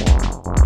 wow, wow.